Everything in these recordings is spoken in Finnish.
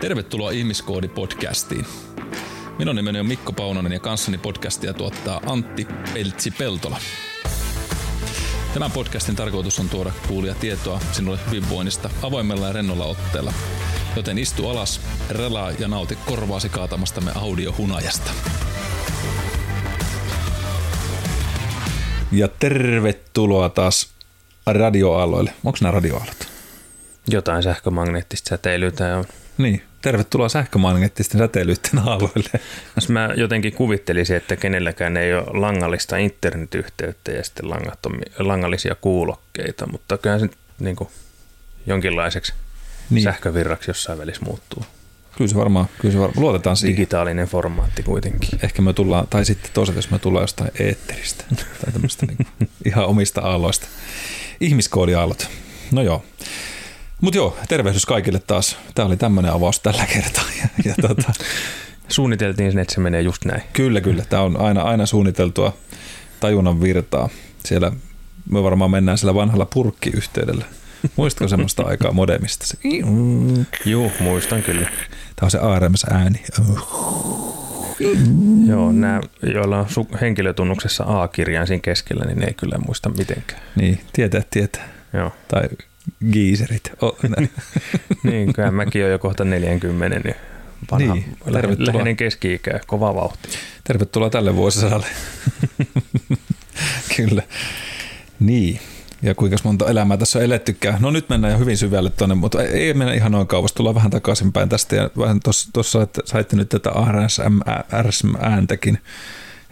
Tervetuloa Ihmiskoodi-podcastiin. Minun nimeni on Mikko Paunonen ja kanssani podcastia tuottaa Antti Peltsi-Peltola. Tämän podcastin tarkoitus on tuoda kuulia tietoa sinulle hyvinvoinnista avoimella ja rennolla otteella. Joten istu alas, relaa ja nauti korvaasi kaatamastamme audiohunajasta. Ja tervetuloa taas radioaalloille. Onko nämä radioaallot? Jotain sähkömagneettista säteilyä on. Niin, tervetuloa sähkömagneettisten säteilyiden aalloille. Jos mä jotenkin kuvittelisin, että kenelläkään ei ole langallista internetyhteyttä ja sitten langallisia kuulokkeita, mutta kyllä se niin kuin jonkinlaiseksi niin. sähkövirraksi jossain välissä muuttuu. Kyllä se varmaan, kyllä se varmaan. luotetaan siihen. Digitaalinen formaatti kuitenkin. Ehkä me tullaan, tai sitten toisaalta jos me tullaan jostain eetteristä tai tämmöistä niin ihan omista aalloista. Ihmiskoodiaallot. No joo. Mutta joo, tervehdys kaikille taas. Tämä oli tämmöinen avaus tällä kertaa. Ja, ja tota, Suunniteltiin sen, että se menee just näin. Kyllä, kyllä. Tämä on aina, aina suunniteltua tajunnan virtaa. Siellä me varmaan mennään sillä vanhalla purkkiyhteydellä. Muistatko semmoista aikaa modemista? Se, Joo, muistan kyllä. Tämä on se ARMS-ääni. Joo, nämä, joilla on henkilötunnuksessa A-kirjain siinä keskellä, niin ne ei kyllä muista mitenkään. Niin, tietää, tietää. Joo. Tai giiserit. Oh, niin, kyllä mäkin olen jo kohta 40, niin vanha, niin, läheinen keski-ikä, kova vauhti. Tervetuloa tälle vuosisadalle. kyllä. Niin. Ja kuinka monta elämää tässä on elettykään. No nyt mennään jo hyvin syvälle tuonne, mutta ei mennä ihan noin kauas. Tullaan vähän takaisinpäin tästä. Ja vähän tuossa saitte nyt tätä RSM-ääntäkin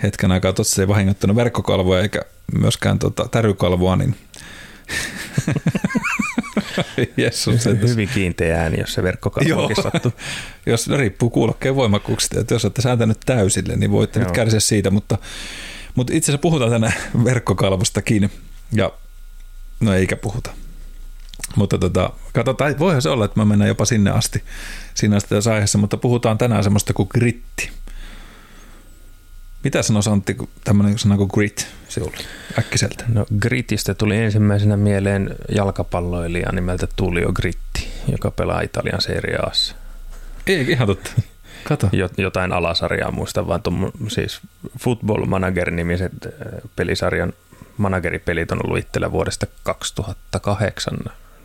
hetken aikaa. Tuossa ei vahingottanut verkkokalvoa eikä myöskään tota, tärykalvoa, niin Jesus, Hyvin kiinteä ääni, jos se verkkokalvokin sattuu. jos riippuu kuulokkeen voimakkuuksista, että jos olette sääntänyt täysille, niin voitte Joo. nyt kärsiä siitä, mutta, mutta itse asiassa puhutaan tänään verkkokalvostakin, ja no eikä puhuta. Mutta tota, katsotaan, voihan se olla, että me mennään jopa sinne asti, sinne asti tässä aiheessa, mutta puhutaan tänään semmoista kuin gritti. Mitä sanoisi Antti tämmöinen sana kuin grit sinulle äkkiseltä? No gritistä tuli ensimmäisenä mieleen jalkapalloilija nimeltä Tullio Gritti, joka pelaa Italian Serie Aassa. Ei, ihan totta. Kato. Jotain alasarjaa muista, vaan tuon, siis Football Manager-nimiset äh, pelisarjan manageripelit on ollut itsellä vuodesta 2008,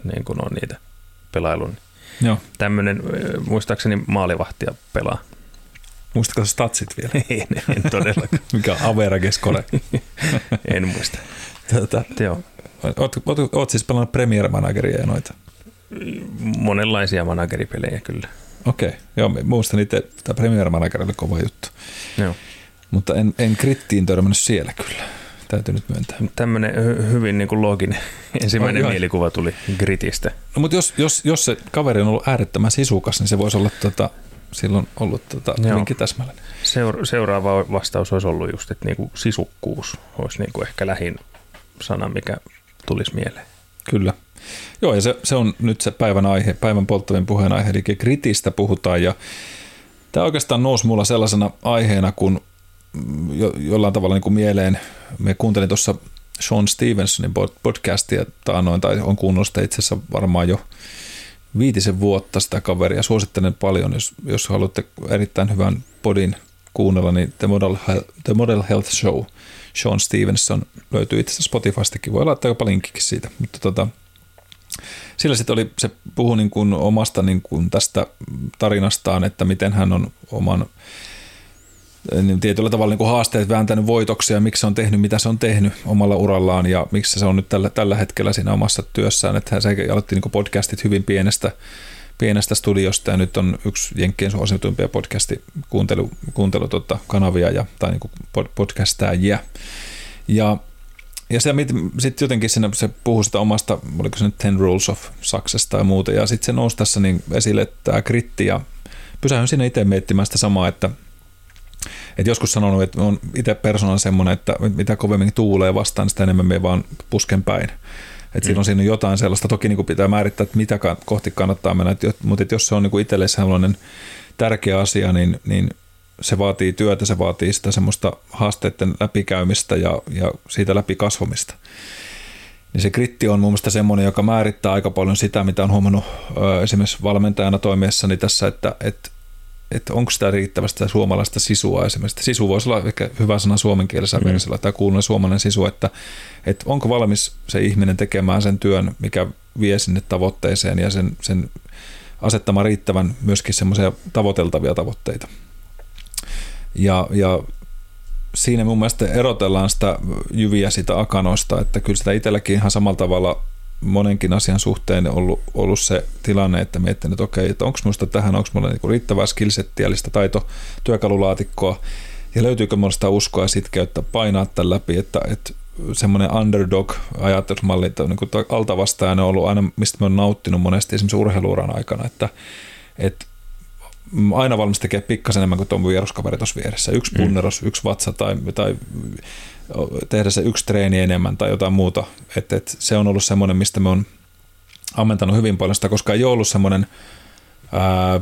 niin kuin on niitä pelailun. Joo. Tämmöinen, äh, muistaakseni maalivahtia pelaa. Muistatko statsit vielä? en, en todellakaan. Mikä on Average score? en muista. Tuota, Joo. Oot, oot, oot siis pelannut Premier Manageria ja noita? Monenlaisia manageripelejä kyllä. Okei, okay. joo, muistan itse, tämä Premier Manager oli kova juttu. Joo. Mutta en, en krittiin törmännyt siellä kyllä, täytyy nyt myöntää. Tämmöinen hy- hyvin niin kuin looginen ensimmäinen oh, mielikuva tuli gritistä. No, mutta jos, jos, jos se kaveri on ollut äärettömän sisukas, niin se voisi olla tota, silloin ollut tota, hyvinkin täsmällinen. Seura- seuraava vastaus olisi ollut just, että niinku sisukkuus olisi niinku ehkä lähin sana, mikä tulisi mieleen. Kyllä. Joo, ja se, se on nyt se päivän aihe, päivän polttavin puheenaihe, eli kritistä puhutaan, ja tämä oikeastaan nousi mulla sellaisena aiheena, kun jo, jollain tavalla niin kuin mieleen, me kuuntelin tuossa Sean Stevensonin podcastia tai on kuunnellut itse asiassa varmaan jo viitisen vuotta sitä kaveria. Suosittelen paljon, jos, jos haluatte erittäin hyvän podin kuunnella, niin The Model, The Model Health Show, Sean Stevenson, löytyy itse asiassa Spotifystakin, voi laittaa jopa linkkikin siitä, mutta tota, sillä sitten oli, se puhui niin kuin omasta niin kuin tästä tarinastaan, että miten hän on oman niin tietyllä tavalla niin kuin haasteet vääntänyt voitoksia, miksi se on tehnyt, mitä se on tehnyt omalla urallaan ja miksi se on nyt tällä, tällä hetkellä siinä omassa työssään. Että se aloitti niin podcastit hyvin pienestä, pienestä studiosta ja nyt on yksi Jenkkien suosituimpia podcasti kuuntelu, tota, kanavia ja, tai niin kuin podcastajia. Ja ja se sitten jotenkin siinä, se puhuu sitä omasta, oliko se nyt Ten Rules of Success tai muuta, ja sitten se nousi tässä niin esille tämä kritti, ja pysähdyn sinne itse miettimään sitä samaa, että et joskus sanonut, että on itse persoonan semmoinen, että mitä kovemmin tuulee vastaan, sitä enemmän me vaan pusken päin. Että mm. siinä on jotain sellaista, toki niin kuin pitää määrittää, että mitä kohti kannattaa mennä, et, mutta jos se on niin itselle sellainen tärkeä asia, niin, niin se vaatii työtä, se vaatii sitä semmoista haasteiden läpikäymistä ja, ja siitä läpi kasvamista. niin se kritti on mun mielestä semmoinen, joka määrittää aika paljon sitä, mitä on huomannut ö, esimerkiksi valmentajana toimiessani tässä, että, että että onko sitä riittävästi sitä suomalaista sisua esimerkiksi. Sisu voisi olla ehkä hyvä sana suomenkielisellä mm. versilla tai kuulunen suomalainen sisu, että, että onko valmis se ihminen tekemään sen työn, mikä vie sinne tavoitteeseen ja sen, sen asettamaan riittävän myöskin semmoisia tavoiteltavia tavoitteita. Ja, ja siinä mun mielestä erotellaan sitä jyviä sitä akanoista, että kyllä sitä itselläkin ihan samalla tavalla monenkin asian suhteen ollut, ollut se tilanne, että miettinyt, että okei, että onko minusta tähän, onko minulla niinku riittävää skillsettiä, eli sitä taito, työkalulaatikkoa, ja löytyykö minulla sitä uskoa ja sitkeyttä painaa tämän läpi, että, että semmoinen underdog-ajatusmalli, että niin altavastaajana on ollut aina, mistä mä oon nauttinut monesti esimerkiksi urheiluuran aikana, että, että aina valmis tekee pikkasen enemmän kuin tuon vieruskaveri tuossa vieressä. Yksi mm. punneros, mm. yksi vatsa tai, tai tehdä se yksi treeni enemmän tai jotain muuta. Et, et se on ollut semmoinen, mistä me on ammentanut hyvin paljon sitä, koska ei ollut semmoinen ää,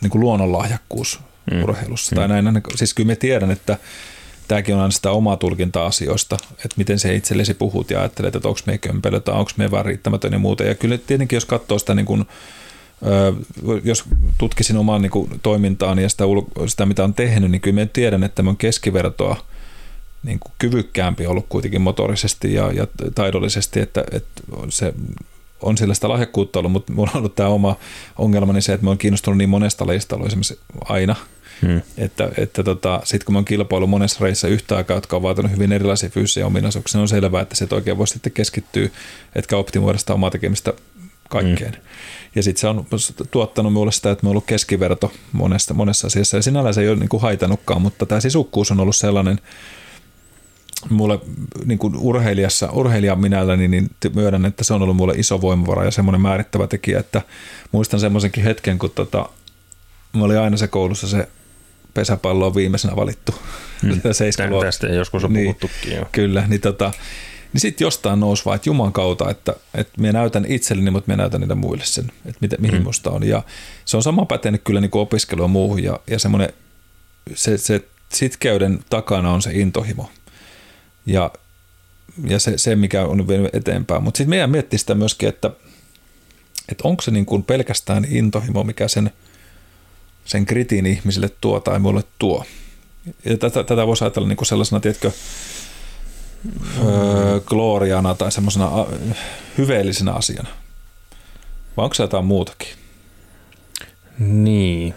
niin kuin luonnonlahjakkuus mm. urheilussa. Mm. Tai näin, siis kyllä me tiedän, että tämäkin on aina sitä omaa tulkintaa asioista, että miten se itsellesi puhut ja ajattelet, että onko me kömpelö tai onko me vaan riittämätön ja muuta. Ja kyllä tietenkin, jos katsoo sitä niin kuin, jos tutkisin omaa niin kuin, toimintaani ja sitä, sitä, mitä on tehnyt, niin kyllä me tiedän, että me on keskivertoa – niin kuin kyvykkäämpi ollut kuitenkin motorisesti ja, ja taidollisesti, että, että se on sillä sitä lahjakkuutta ollut, mutta minulla on ollut tämä oma ongelmani se, että mä oon kiinnostunut niin monesta lajista ollut esimerkiksi aina, hmm. että, että tota, sitten kun mä oon kilpailu monessa reissa yhtä aikaa, jotka on vaatinut hyvin erilaisia fyysisiä ominaisuuksia, niin on selvää, että se oikein voi sitten keskittyä, etkä optimoida sitä omaa tekemistä kaikkeen. Hmm. Ja sitten se on tuottanut minulle sitä, että mä ollut keskiverto monessa, monessa asiassa, ja sinällään se ei ole niin kuin haitannutkaan, mutta tämä sisukkuus on ollut sellainen, mulle niin kuin urheilijassa, urheilijan minälläni, niin myönnän, että se on ollut mulle iso voimavara ja semmoinen määrittävä tekijä, että muistan semmoisenkin hetken, kun tota, mä oli aina se koulussa se pesäpallo on viimeisenä valittu. Hmm. Tästä joskus on niin, puhuttukin jo. Kyllä, niin, tota, niin sitten jostain nousi vaan, että Juman kautta, että, että minä näytän itselleni, mutta minä näytän niitä muille sen, että mitä, mihin hmm. musta on. Ja se on sama pätenyt kyllä niin opiskelua muuhun ja, ja semmoinen, se, se sitkeyden takana on se intohimo ja, ja se, se, mikä on vienyt eteenpäin. Mutta sitten meidän miettii sitä myöskin, että, että onko se niin kuin pelkästään intohimo, mikä sen, sen kritin ihmisille tuo tai mulle tuo. Ja tätä, tätä voisi ajatella niin kuin sellaisena, tiedätkö, gloriana tai semmoisena hyveellisenä asiana. Vai onko se jotain muutakin? Niin.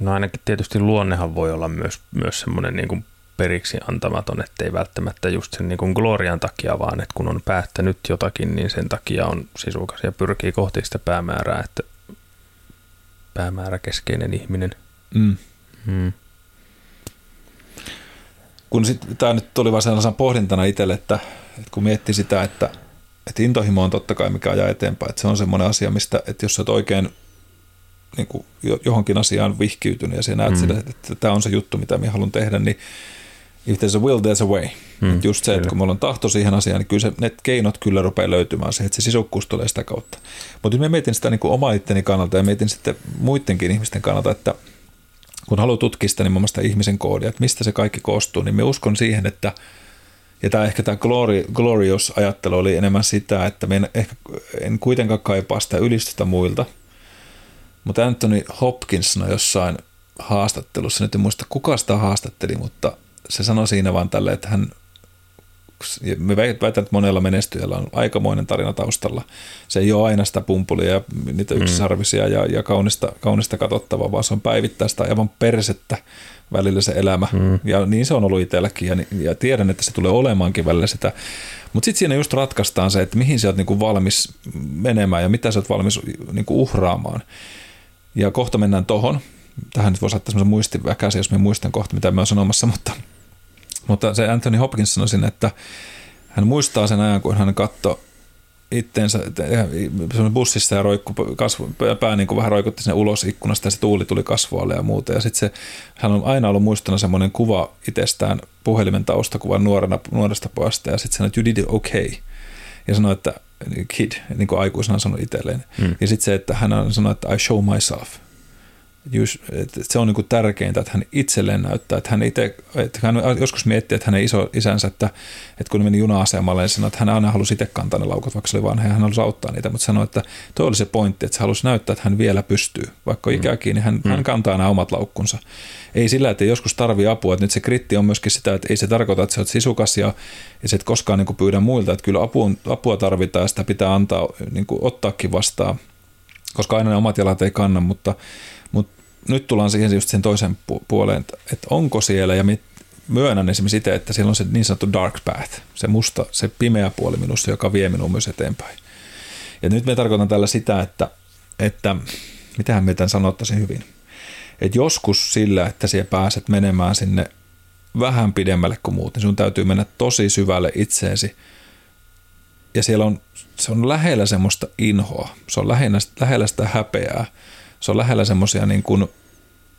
No ainakin tietysti luonnehan voi olla myös, myös semmoinen niin kuin periksi antamaton, ettei välttämättä just sen niin kuin glorian takia, vaan että kun on päättänyt jotakin, niin sen takia on sisukas ja pyrkii kohti sitä päämäärää, että päämääräkeskeinen ihminen. Mm. Mm. Kun sit, tämä nyt tuli vaan sellaisena pohdintana itselle, että, että kun miettii sitä, että, että intohimo on totta kai mikä ajaa eteenpäin, että se on semmoinen asia, mistä, että jos olet oikein niin kuin johonkin asiaan vihkiytynyt ja sinä näet mm. sitä, että, että tämä on se juttu, mitä minä haluan tehdä, niin if there's a will, there's a way. Mm, just se, että kun mulla on tahto siihen asiaan, niin kyllä se, ne keinot kyllä rupeaa löytymään se, että se sisukkuus tulee sitä kautta. Mutta nyt mä mietin sitä niin kuin oma itteni kannalta ja mietin sitten muidenkin ihmisten kannalta, että kun haluaa tutkia sitä niin sitä ihmisen koodia, että mistä se kaikki koostuu, niin me uskon siihen, että ja tämä ehkä tämä glory, glorious-ajattelu oli enemmän sitä, että en, ehkä, en kuitenkaan kaipaa sitä ylistystä muilta. Mutta Anthony Hopkins sanoi jossain haastattelussa, nyt en muista kuka sitä haastatteli, mutta se sanoi siinä vaan tälle, että hän me väitän, että monella menestyjällä on aikamoinen tarina taustalla. Se ei ole aina sitä pumpulia ja niitä mm. yksisarvisia ja, ja kaunista, kaunista katsottavaa, vaan se on päivittäistä aivan persettä välillä se elämä. Mm. Ja niin se on ollut itselläkin ja, ja tiedän, että se tulee olemaankin välillä sitä. Mutta sitten siinä just ratkaistaan se, että mihin sä oot niinku valmis menemään ja mitä sä oot valmis niinku uhraamaan. Ja kohta mennään tohon. Tähän nyt voisi ottaa semmoisen muistiväkäisen, jos me muistan kohta, mitä mä oon sanomassa, mutta – mutta se Anthony Hopkins sanoi sinne, että hän muistaa sen ajan, kun hän katsoi itteensä bussissa ja roikku, kasvu, pää niin kuin vähän roikutti sinne ulos ikkunasta ja se tuuli tuli kasvoille ja muuta. Ja sitten se, hän on aina ollut muistana semmoinen kuva itsestään puhelimen taustakuvan nuorena, nuoresta pojasta ja sitten sanoi, että you did it okay. Ja sanoi, että kid, niin kuin aikuisena sanoi itselleen. Mm. Ja sitten se, että hän sanoi, että I show myself. Just, että se on niin tärkeintä, että hän itselleen näyttää, että hän, itse, että hän joskus miettii, että hänen iso isänsä, että, että kun meni juna-asemalle, niin sanoi, että hän aina halusi itse kantaa ne laukut, vaikka se oli vanha, hän halusi auttaa niitä, mutta sanoi, että tuo oli se pointti, että hän halusi näyttää, että hän vielä pystyy, vaikka on mm. ikäkin, niin hän, mm. hän kantaa nämä omat laukkunsa. Ei sillä, että joskus tarvii apua, että nyt se kritti on myöskin sitä, että ei se tarkoita, että sä oot sisukas ja, ja se et koskaan niin pyydä muilta, että kyllä apua, apua tarvitaan ja sitä pitää antaa, niin ottaakin vastaan, koska aina ne omat jalat ei kanna, mutta nyt tullaan siihen just sen toisen puoleen, että onko siellä ja myönnän esimerkiksi itse, että siellä on se niin sanottu dark path, se musta, se pimeä puoli minussa, joka vie minua myös eteenpäin. Ja nyt me tarkoitan tällä sitä, että, että mitähän me tämän sanottaisiin hyvin, että joskus sillä, että siellä pääset menemään sinne vähän pidemmälle kuin muut, niin sun täytyy mennä tosi syvälle itseesi. Ja siellä on, se on lähellä semmoista inhoa, se on lähellä, lähellä sitä häpeää, se on lähellä semmoisia niin kuin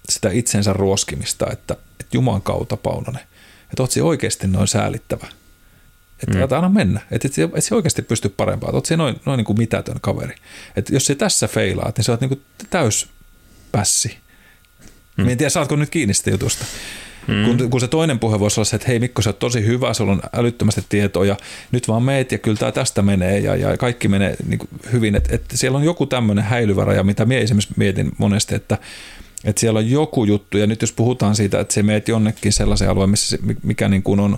sitä itsensä ruoskimista, että, että Juman kautta Paunonen, että oot oikeasti noin säälittävä. Että mm. anna mennä, että et, et, et se oikeasti pysty parempaan, että oot noin, noin niin kuin mitätön kaveri. Että jos se tässä feilaat, niin sä oot niin kuin täys pässi. Mm. en tiedä, saatko nyt kiinni sitä jutusta. Mm. Kun, kun se toinen puhe voisi olla se, että hei Mikko, sä oot tosi hyvä, sulla on älyttömästi tietoa nyt vaan meet ja kyllä tämä tästä menee ja, ja kaikki menee niin kuin hyvin. Että et siellä on joku tämmöinen häilyvä raja, mitä minä esimerkiksi mietin monesti, että että siellä on joku juttu ja nyt jos puhutaan siitä, että se meet jonnekin sellaisen alueen, missä mikä niin kuin on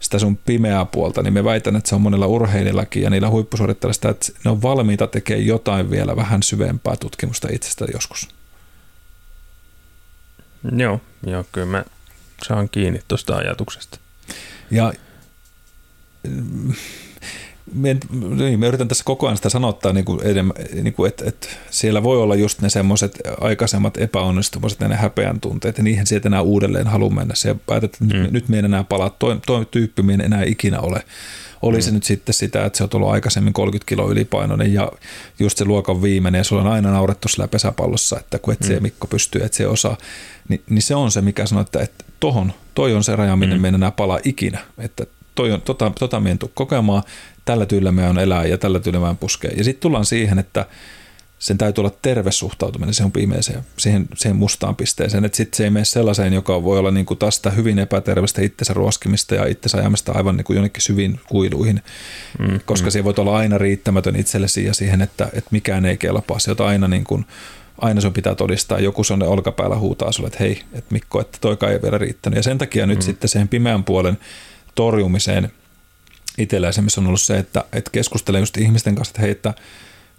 sitä sun pimeää puolta, niin me väitän, että se on monilla urheilillakin ja niillä huippusuorittajilla sitä, että ne on valmiita tekemään jotain vielä vähän syvempää tutkimusta itsestä joskus. Joo, joo kyllä mä saan kiinni tuosta ajatuksesta. Ja me, niin, me yritän tässä koko ajan sitä sanottaa, niin kuin niin kuin, että, että siellä voi olla just ne semmoiset aikaisemmat epäonnistumiset ja ne häpeän tunteet, ja niihin sieltä enää uudelleen halua mennä. Se päätät, että mm. nyt, nyt me en enää palaa, toi, toi tyyppi me en enää ikinä ole. Oli mm. se nyt sitten sitä, että se on ollut aikaisemmin 30 kiloa ylipainoinen ja just se luokan viimeinen ja sulla on aina naurettu sillä pesäpallossa, että kun et mm. se Mikko pystyy, että se osaa, niin, niin se on se, mikä sanoo, että, että tohon, toi on se raja, minne mm. me en enää palaa ikinä, että toi on, tota, tota me en tule kokemaan, tällä tyylillä me on elää ja tällä tyylillä me puskea. Ja sitten tullaan siihen, että sen täytyy olla terve suhtautuminen siihen pimeeseen, siihen, siihen mustaan pisteeseen, että sitten se ei mene sellaiseen, joka voi olla niin kuin taas sitä hyvin epäterveistä itsensä ruoskimista ja itsensä ajamista aivan niin kuin jonnekin syviin kuiluihin, mm, koska mm. se voi olla aina riittämätön itsellesi ja siihen, että, että mikään ei kelpaa, se aina niin kuin, aina sun pitää todistaa, joku on olkapäällä huutaa sulle, että hei, että Mikko, että toika ei vielä riittänyt. Ja sen takia mm. nyt sitten siihen pimeän puolen torjumiseen itsellä esimerkiksi on ollut se, että, että keskustelee just ihmisten kanssa, että hei, että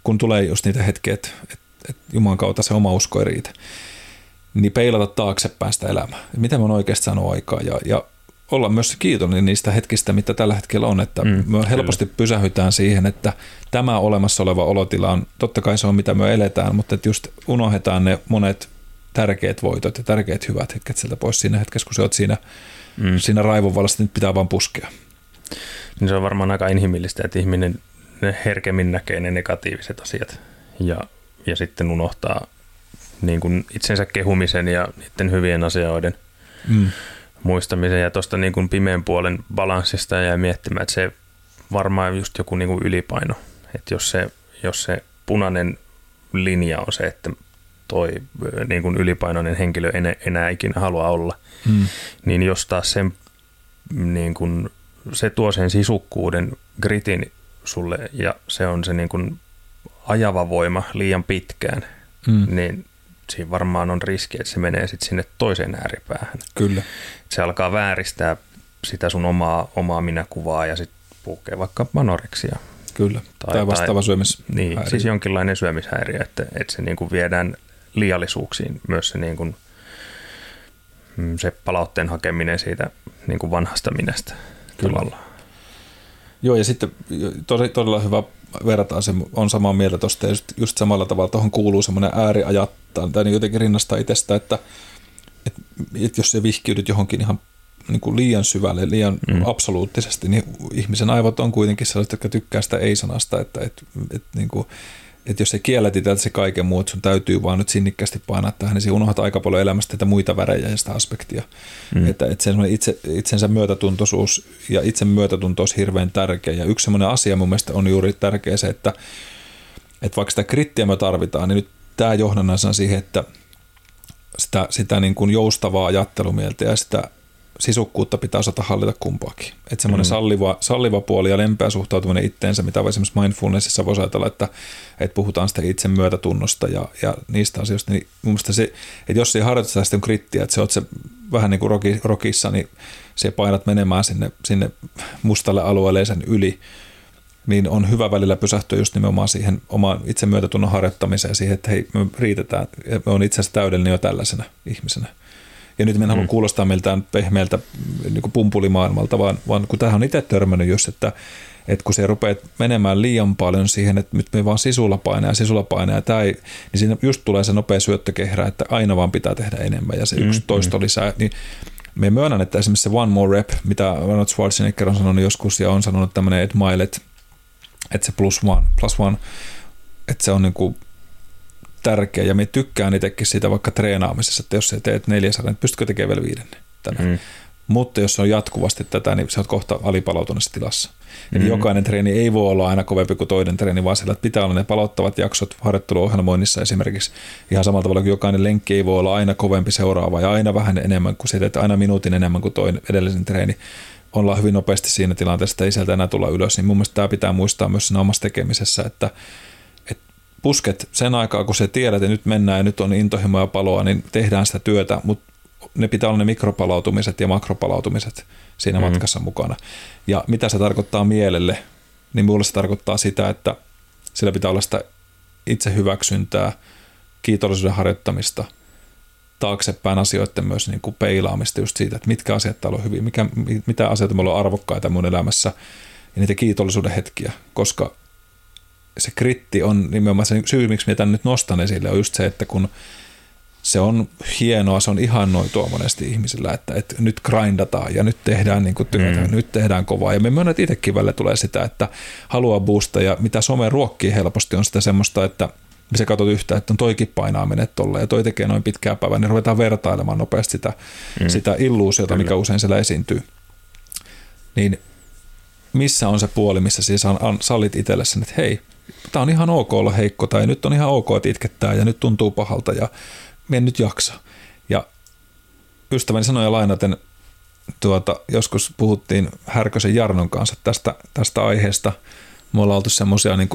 kun tulee just niitä hetkiä, että, että, että Jumalan kautta se oma usko ei riitä, niin peilata taaksepäin sitä elämää. Että mitä mä oon oikeasti saanut aikaa ja, ja olla myös kiitollinen niistä hetkistä, mitä tällä hetkellä on, että mm, me helposti kyllä. pysähytään siihen, että tämä olemassa oleva olotila on, totta kai se on mitä me eletään, mutta että just unohdetaan ne monet tärkeät voitot ja tärkeät hyvät hetket sieltä pois siinä hetkessä, kun sä oot siinä, mm. siinä raivon vallassa, nyt pitää vaan puskea. Niin se on varmaan aika inhimillistä, että ihminen ne herkemmin näkee ne negatiiviset asiat ja, ja sitten unohtaa niin kuin itsensä kehumisen ja niiden hyvien asioiden mm. muistamisen. Ja tuosta niin kuin pimeän puolen balanssista ja miettimään, että se varmaan just joku niin kuin ylipaino. Että jos se, jos se punainen linja on se, että toi niin kuin ylipainoinen henkilö ei enää ikinä halua olla, mm. niin jos taas sen niin kuin, se tuo sen sisukkuuden, gritin sulle ja se on se niin kuin ajava voima liian pitkään, mm. niin siinä varmaan on riski, että se menee sitten sinne toiseen ääripäähän. Kyllä. Se alkaa vääristää sitä sun omaa, omaa minäkuvaa ja sitten puhkee vaikka manoreksia. Kyllä, tai, tai vastaava syömishäiriö. Niin, siis jonkinlainen syömishäiriö, että, että se niin kuin viedään liiallisuuksiin myös se, niin kuin, mm, se palautteen hakeminen siitä niin kuin vanhasta minästä Kyllä. tavallaan. Joo, ja sitten tosi, todella hyvä verrataan se, on samaa mieltä tuosta, ja just, just samalla tavalla tuohon kuuluu semmoinen ääriajattaa, tai niin jotenkin rinnastaa itsestä, että, että, että jos se vihkiydyt johonkin ihan niin kuin liian syvälle, liian mm. absoluuttisesti, niin ihmisen aivot on kuitenkin sellaiset, jotka tykkää sitä ei-sanasta, että, että, että niin kuin, että jos se että se kaiken muu, että sun täytyy vaan nyt sinnikkäästi painaa tähän, niin se unohdat aika paljon elämästä että muita värejä ja sitä aspektia. Mm. Että, että se itse, itsensä myötätuntoisuus ja itse myötätunto olisi hirveän tärkeä. Ja yksi semmoinen asia mun mielestä on juuri tärkeä se, että, että vaikka sitä krittiä me tarvitaan, niin nyt tämä johdannaisena siihen, että, sitä, sitä niin kuin joustavaa ajattelumieltä ja sitä sisukkuutta pitää osata hallita kumpaakin. Että semmoinen mm. salliva, salliva puoli ja lempeä suhtautuminen itteensä, mitä esimerkiksi mindfulnessissa voisi ajatella, että, että puhutaan sitä itse myötätunnosta ja, ja niistä asioista, niin mun mielestä se, että jos ei harjoiteta sitä krittiä, että se on se vähän niin kuin roki, rokissa, niin se painat menemään sinne, sinne mustalle alueelle sen yli, niin on hyvä välillä pysähtyä just nimenomaan siihen omaan itsemyötätunnon harjoittamiseen siihen, että hei, me riitetään, me on itse asiassa täydellinen jo tällaisena ihmisenä. Ja nyt en halua mm. kuulostaa miltään pehmeältä niin pumpulimaailmalta, vaan, vaan kun tähän on itse törmännyt just, että, että kun se rupeaa menemään liian paljon siihen, että nyt me vaan sisulla painaa ja sisulla painaa ja tämä ei, niin siinä just tulee se nopea syöttökehrä, että aina vaan pitää tehdä enemmän ja se yksi mm, toisto mm. lisää, niin me myönnän, että esimerkiksi se one more rep, mitä Arnold Schwarzenegger on sanonut joskus ja on sanonut tämmöinen Ed Mile, että, että se plus one, plus one, että se on niin kuin tärkeä ja me tykkään itsekin siitä vaikka treenaamisessa, että jos sä teet 400, niin pystytkö tekemään vielä viidennen tänään. Mm. Mutta jos se on jatkuvasti tätä, niin sä oot kohta alipalautuneessa tilassa. Eli mm. jokainen treeni ei voi olla aina kovempi kuin toinen treeni, vaan sillä pitää olla ne palauttavat jaksot harjoitteluohjelmoinnissa esimerkiksi. Ihan samalla tavalla kuin jokainen lenkki ei voi olla aina kovempi seuraava ja aina vähän enemmän kuin se, että aina minuutin enemmän kuin toinen edellisen treeni. Ollaan hyvin nopeasti siinä tilanteessa, että ei sieltä enää tulla ylös. Niin mun mielestä tämä pitää muistaa myös siinä omassa tekemisessä, että pusket sen aikaa, kun se tiedät, että nyt mennään ja nyt on intohimoa ja paloa, niin tehdään sitä työtä, mutta ne pitää olla ne mikropalautumiset ja makropalautumiset siinä mm-hmm. matkassa mukana. Ja mitä se tarkoittaa mielelle, niin mulle se tarkoittaa sitä, että sillä pitää olla sitä itse hyväksyntää, kiitollisuuden harjoittamista, taaksepäin asioiden myös niin kuin peilaamista just siitä, että mitkä asiat täällä on hyvin, mikä, mitä asioita mulla on arvokkaita mun elämässä ja niitä kiitollisuuden hetkiä, koska se kritti on nimenomaan se syy, miksi minä tämän nyt nostan esille, on just se, että kun se on hienoa, se on ihan noin tuo monesti ihmisillä, että, että nyt grindataan ja nyt tehdään niin kuin työtä, mm. nyt tehdään kovaa. Ja me myönnän, että itsekin välillä tulee sitä, että haluaa boosta ja mitä some ruokkii helposti on sitä semmoista, että se katsot yhtä, että on toikin painaa menet tolle ja toi tekee noin pitkää päivää, niin ruvetaan vertailemaan nopeasti sitä, mm. sitä illuusiota, Kyllä. mikä usein siellä esiintyy. Niin missä on se puoli, missä siis sallit itselle sen, että hei, tämä on ihan ok olla heikko tai nyt on ihan ok, että itkettää ja nyt tuntuu pahalta ja en nyt jaksa. Ja ystäväni sanoi ja lainaten, tuota, joskus puhuttiin Härkösen Jarnon kanssa tästä, tästä aiheesta. Me ollaan oltu semmoisia niin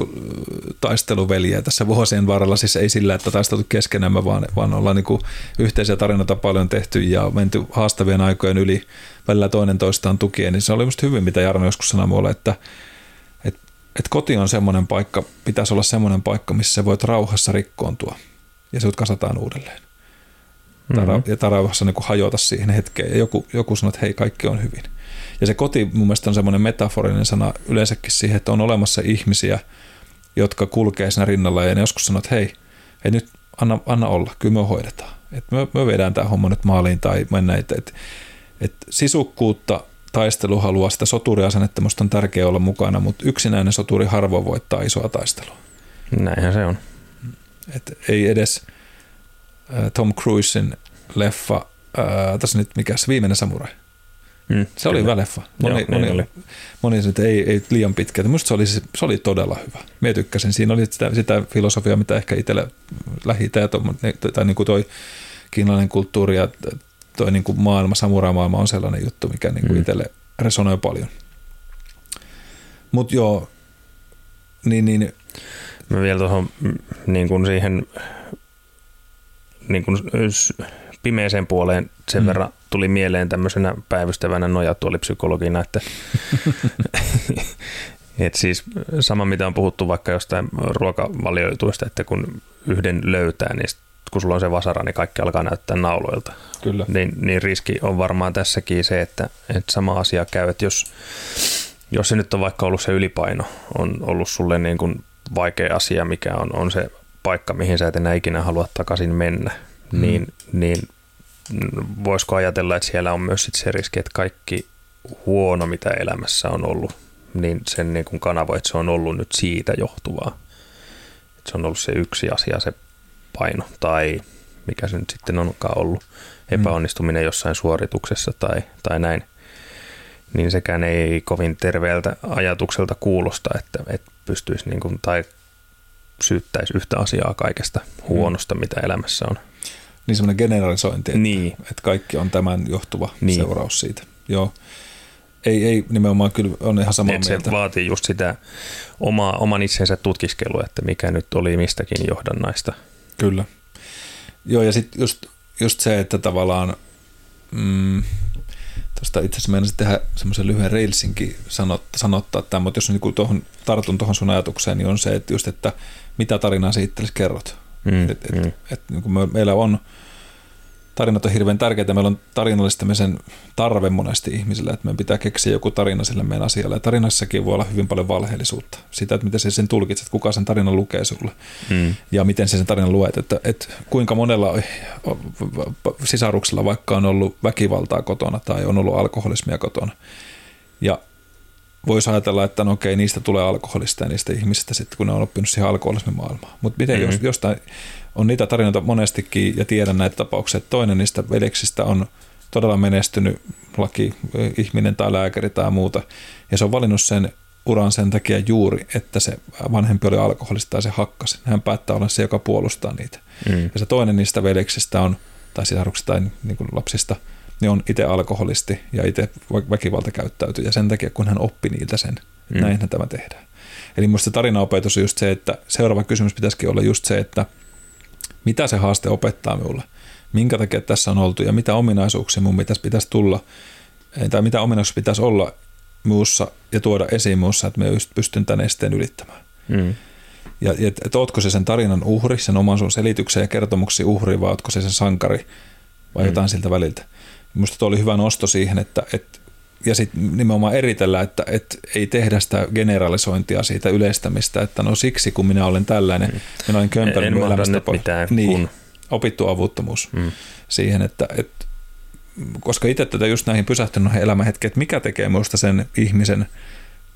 taisteluveliä tässä vuosien varrella, siis ei sillä, että taisteltu keskenämme, vaan, vaan ollaan niin kuin yhteisiä tarinoita paljon tehty ja menty haastavien aikojen yli välillä toinen toistaan tukien, niin se oli musta hyvin, mitä Jarno joskus sanoi mulle, että, että koti on semmoinen paikka, pitäisi olla semmoinen paikka, missä sä voit rauhassa rikkoontua ja sut kasataan uudelleen. Mm-hmm. Ja rauhassa niin hajota siihen hetkeen ja joku, joku sanoo, että hei, kaikki on hyvin. Ja se koti mun mielestä on semmoinen metaforinen sana yleensäkin siihen, että on olemassa ihmisiä, jotka kulkee siinä rinnalla ja ne joskus sanoo, että hei, hei nyt anna, anna olla, kyllä me hoidetaan. että me, me vedään tämä homma nyt maaliin tai mennään. Että et, et sisukkuutta taisteluhalua, sitä soturiasennetta musta on tärkeää olla mukana, mutta yksinäinen soturi harvoin voittaa isoa taistelua. Näinhän se on. Et ei edes äh, Tom Cruisein leffa, äh, tässä nyt mikä se viimeinen samurai. Mm, se oli hyvä leffa. Moni, Joo, moni, oli. moni sanoi, että ei, ei liian pitkä. Minusta se oli, se oli todella hyvä. Mie tykkäsin. Siinä oli sitä, sitä filosofiaa, mitä ehkä itselle lähi tai, tai niin kuin toi kiinalainen kulttuuri ja toi niin kuin maailma, samurai-maailma on sellainen juttu, mikä niin kuin mm. itselle resonoi paljon. Mutta joo, niin, niin Mä vielä tuohon niin kuin siihen niin kuin pimeeseen puoleen sen mm. verran tuli mieleen tämmöisenä päivystävänä nojatuolipsykologina, että et siis sama mitä on puhuttu vaikka jostain ruokavalioituista, että kun yhden löytää, niin kun sulla on se vasara, niin kaikki alkaa näyttää nauloilta. Kyllä. Niin, niin riski on varmaan tässäkin se, että, että sama asia käy, että jos, jos se nyt on vaikka ollut se ylipaino, on ollut sulle niin kuin vaikea asia, mikä on, on se paikka, mihin sä et enää ikinä halua takaisin mennä, mm. niin, niin voisiko ajatella, että siellä on myös sit se riski, että kaikki huono, mitä elämässä on ollut, niin sen niin kuin kanavo, että se on ollut nyt siitä johtuvaa. Että se on ollut se yksi asia, se paino tai mikä se nyt sitten onkaan ollut, epäonnistuminen jossain suorituksessa tai, tai näin, niin sekään ei kovin terveeltä ajatukselta kuulosta, että, että pystyisi niin kuin, tai syyttäisi yhtä asiaa kaikesta huonosta, mitä elämässä on. Niin semmoinen generalisointi, että, Niin. että kaikki on tämän johtuva Niin. seuraus siitä. Joo. Ei, ei nimenomaan kyllä on ihan samaa Että mieltä. se vaatii just sitä oma, oman itsensä tutkiskelua, että mikä nyt oli mistäkin johdannaista. Kyllä. Joo, ja sitten just, just se, että tavallaan, mm, tuosta itse asiassa meinasin tehdä semmoisen lyhyen reilsinkin sanottaa, sanottaa tämän, mutta jos niin tohon, tartun tuohon sun ajatukseen, niin on se, että just, että mitä tarinaa sä itsellesi kerrot. Mm, Et, et, mm. et, niin kuin me, meillä on, tarinat on hirveän tärkeitä, meillä on tarinallistamisen tarve monesti ihmisillä, että meidän pitää keksiä joku tarina sille meidän asialle. Ja tarinassakin voi olla hyvin paljon valheellisuutta. Sitä, että miten sä sen tulkitset, kuka sen tarinan lukee sulle Mm. ja miten sä sen tarinan luet. Että, että kuinka monella sisaruksella vaikka on ollut väkivaltaa kotona tai on ollut alkoholismia kotona. Ja voisi ajatella, että no okei, niistä tulee alkoholista ja niistä ihmisistä sitten, kun ne on oppinut siihen alkoholismin maailmaan. Mutta miten Mhm. mm-hmm. jostain, on niitä tarinoita monestikin ja tiedän näitä tapauksia, että toinen niistä veljeksistä on todella menestynyt laki, ihminen tai lääkäri tai muuta, ja se on valinnut sen uran sen takia juuri, että se vanhempi oli alkoholista ja se hakkasi. Hän päättää olla se, joka puolustaa niitä. Mm. Ja se toinen niistä veljeksistä on, tai sisaruksista tai niin kuin lapsista, niin on itse alkoholisti ja itse vä- väkivalta käyttäytyy. Ja sen takia, kun hän oppi niiltä sen, Mm. näinhän tämä tehdään. Eli minusta tarinaopetus on just se, että seuraava kysymys pitäisikin olla just se, että mitä se haaste opettaa minulle, minkä takia tässä on oltu ja mitä ominaisuuksia mun pitäisi, pitäisi tulla, eh, tai mitä ominaisuuksia pitäisi olla muussa ja tuoda esiin muussa, että me just pystyn tämän esteen ylittämään. Mm. Ja, ja että ootko se sen tarinan uhri, sen oman sun selityksen ja kertomuksen uhri, vai ootko se sen sankari, vai Mm. jotain siltä väliltä. Minusta tuo oli hyvä nosto siihen, että, että ja sitten nimenomaan eritellä, että, että ei tehdä sitä generalisointia siitä yleistämistä, että no siksi kun minä olen tällainen, Mm. minä olen kömpelöt En nyt elämästapa. mitään, niin, kun- opittu avuttomuus Mm. siihen, että, että koska itse tätä just näihin pysähtynyt noihin elämänhetkiin, että mikä tekee minusta sen ihmisen,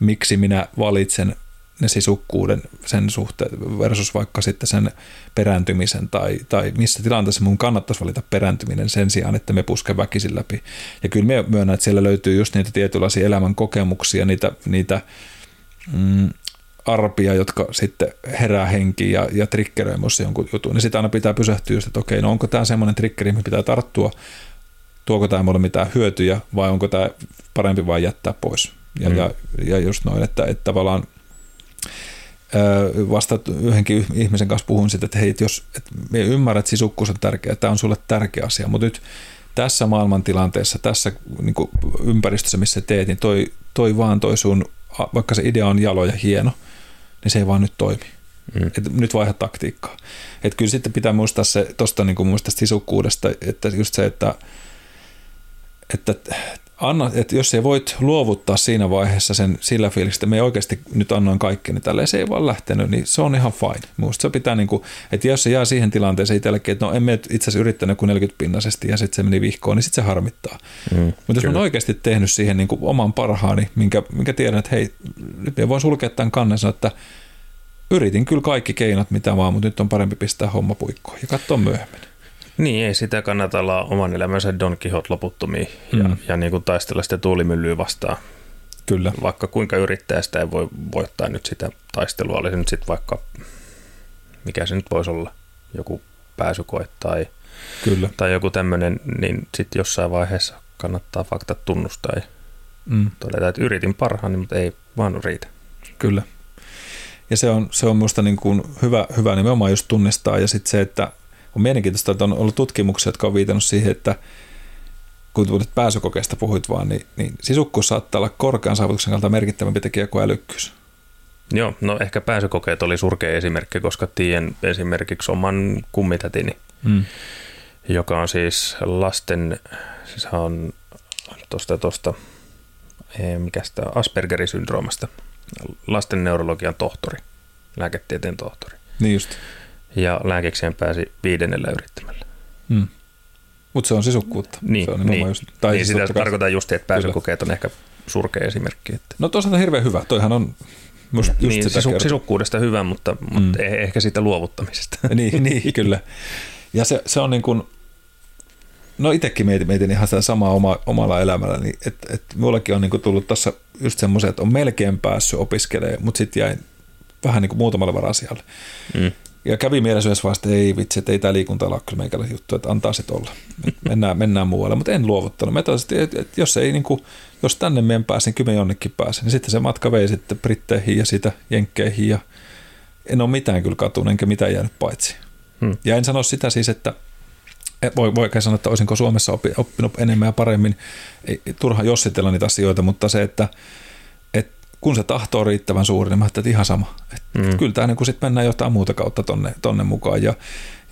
miksi minä valitsen ne sisukkuuden sen suhteen versus vaikka sitten sen perääntymisen tai, tai missä tilanteessa mun kannattaisi valita perääntyminen sen sijaan, että me puske väkisin läpi. Ja kyllä me myönnän, että siellä löytyy just niitä tietynlaisia elämän kokemuksia, niitä, niitä mm, arpia, jotka sitten herää henkiin ja, ja triggeröi minussa jonkun jutun. Niin sitä aina pitää pysähtyä just, että okei, no onko tämä semmoinen triggeri, mihin pitää tarttua, tuoko tämä mulle mitään hyötyjä vai onko tämä parempi vain jättää pois. Ja, Mm. ja, ja just noin, että, että tavallaan vasta yhdenkin ihmisen kanssa puhuin sitten, että hei, että jos että me ymmärrät, että sisukkuus on tärkeä, tämä on sulle tärkeä asia, mutta nyt tässä maailmantilanteessa, tässä niin kuin ympäristössä, missä teet, niin toi, toi vaan toi sun, vaikka se idea on jalo ja hieno, niin se ei vaan nyt toimi. Mm. Et nyt vaihda taktiikkaa. Et kyllä sitten pitää muistaa se tuosta niin sisukkuudesta, että just se, että, että, anna, että jos ei voit luovuttaa siinä vaiheessa sen sillä fiiliksi, että me oikeasti nyt annoin kaikkeni tälle, se ei vaan lähtenyt, niin se on ihan fine. Minusta se pitää, niin kuin, että jos se jää siihen tilanteeseen itsellekin, että no emme itse asiassa yrittänyt kuin 40 pinnasesti ja sitten se meni vihkoon, niin sitten se harmittaa. Mm. Mutta jos mä Kyllä. oikeasti tehnyt siihen niin kuin oman parhaani, minkä, minkä tiedän, että hei, nyt mä voin sulkea tämän kannen sanoa, että yritin kyllä kaikki keinot, mitä vaan, mutta nyt on parempi pistää homma puikkoon ja katsoa myöhemmin. Niin, ei sitä kannata olla oman elämänsä Don Quixote loputtomiin ja, Mm. ja niin kuin taistella sitä tuulimyllyä vastaan. Kyllä. Vaikka kuinka yrittää, sitä ei voi voittaa nyt sitä taistelua. Oli se nyt sitten vaikka, mikä se nyt voisi olla, joku pääsykoe tai, Kyllä. tai joku tämmöinen, niin sitten jossain vaiheessa kannattaa faktat tunnustaa ja Mm, todeta, että yritin parhaani, mutta ei vaan riitä. kyllä. Ja se on, se on minusta niin kuin hyvä, hyvä nimenomaan just tunnistaa. Ja sitten se, että on mielenkiintoista, että on ollut tutkimuksia, jotka on viitannut siihen, että kun nyt pääsykokeesta puhuit vaan, niin, niin sisukkuus saattaa olla korkean saavutuksen kannalta merkittävämpi tekijä kuin älykkyys. Joo, no ehkä pääsykokeet oli surkea esimerkki, koska tiedän esimerkiksi oman kummitätini, Mm. joka on siis lasten, siis on tuosta, tuosta mikä sitä Aspergerin syndroomasta, lasten neurologian tohtori, lääketieteen tohtori. Niin just. Ja lääkikseen pääsi viidennellä yrittämällä. Mm. Mutta se on sisukkuutta. Niin, se on niin, just, tai niin siis sitä tarkoitan just, että pääsykokeet on ehkä surkea esimerkki. Että. No toisaalta hirveän hyvä. Toihan on just niin, sitä sisu, sisukkuudesta hyvä, mutta, mutta Mm. mm. ehkä siitä luovuttamisesta. niin, niin, kyllä. Ja se, se on niin kuin, no itsekin mietin, mietin ihan sitä samaa oma, omalla elämällä, niin että et mullekin on niin kuin tullut tuossa just semmoisia, että on melkein päässyt opiskelemaan, mutta sitten jäin vähän niin kuin muutamalle varasijalle. Mm. Ja kävi mielessä yhdessä vasta, että ei vitsi, että ei tämä liikunta ole kyllä meikällä juttu, että antaa se olla. Mennään, mennään muualle, mutta en luovuttanut. Mä toisin, että, että jos, ei, niin kuin, jos tänne meidän pääsen, kyllä jonnekin pääsen, niin sitten se matka vei sitten Britteihin ja sitä Jenkkeihin ja en ole mitään kyllä katunut, enkä mitään jäänyt paitsi. Hmm. Ja en sano sitä siis, että voi, voi sanoa, että olisinko Suomessa oppinut enemmän ja paremmin, ei, turha jossitella niitä asioita, mutta se, että kun se tahto on riittävän suuri, niin mä että ihan sama. Et mm. Kyllä tämä niin sitten mennään jotain muuta kautta tonne, tonne mukaan. Ja,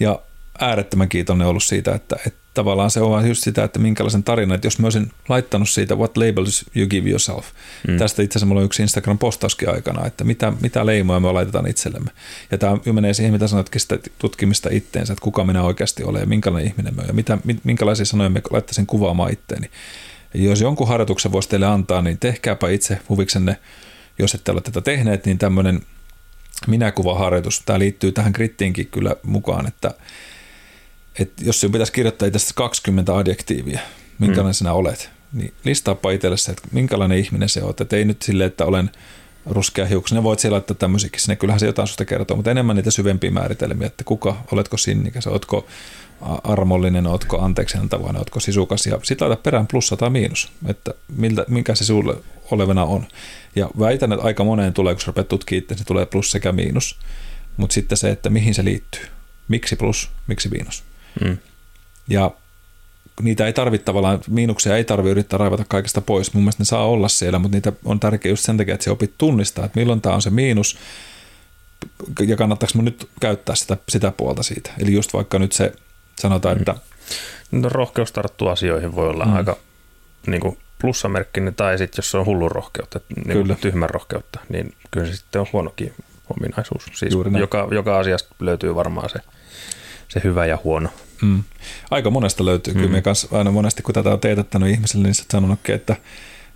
ja äärettömän kiitollinen ollut siitä, että, että tavallaan se on just sitä, että minkälaisen tarinan, että jos mä olisin laittanut siitä what labels you give yourself. Mm. Tästä itse asiassa mulla on yksi Instagram-postauskin aikana, että mitä, mitä leimoja me laitetaan itsellemme. Ja tämä menee siihen, mitä sanotkin sitä tutkimista itteensä, että kuka minä oikeasti olen ja minkälainen ihminen mä olen ja mitä, minkälaisia sanoja me laittaisin kuvaamaan itteeni. Jos jonkun harjoituksen voisi teille antaa, niin tehkääpä itse huviksenne, jos ette ole tätä tehneet, niin tämmöinen minäkuvaharjoitus, tämä liittyy tähän krittiinkin kyllä mukaan, että, että jos sinun pitäisi kirjoittaa itse 20 adjektiivia, minkälainen mm. sinä olet, niin listaapa itselle se, että minkälainen ihminen se olet. Että ei nyt silleen, että olen ruskea hiuksinen, voit siellä laittaa tämmöisikin sinne, kyllähän se jotain susta kertoo, mutta enemmän niitä syvempiä määritelmiä, että kuka, oletko sinnikäs, oletko armollinen, ootko anteeksi antavainen, ootko sisukas ja sitten laita perään plussa tai miinus, että miltä, minkä se sulle olevana on. Ja väitän, että aika moneen tulee, kun sä rupeat tutkimaan itse, se tulee plus sekä miinus. Mutta sitten se, että mihin se liittyy. Miksi plus, miksi miinus. Mm. Ja niitä ei tarvitse tavallaan, miinuksia ei tarvitse yrittää raivata kaikesta pois. Mun mielestä ne saa olla siellä, mutta niitä on tärkeää just sen takia, että se opit tunnistaa, että milloin tämä on se miinus ja kannattaako mun nyt käyttää sitä, sitä puolta siitä. Eli just vaikka nyt se Sanotaan, mm. että... No, rohkeus tarttua asioihin voi olla mm. aika niin kuin plussamerkkinen, tai sitten jos se on hullun rohkeutta, niin kyllä. tyhmän rohkeutta, niin kyllä se sitten on huonokin ominaisuus. Siis joka, joka asiasta löytyy varmaan se, se hyvä ja huono. Mm. Aika monesta löytyy. Mm. Kyllä me kanssa aina monesti, kun tätä on teetättänyt ihmisille, niin sä sanonutkin, että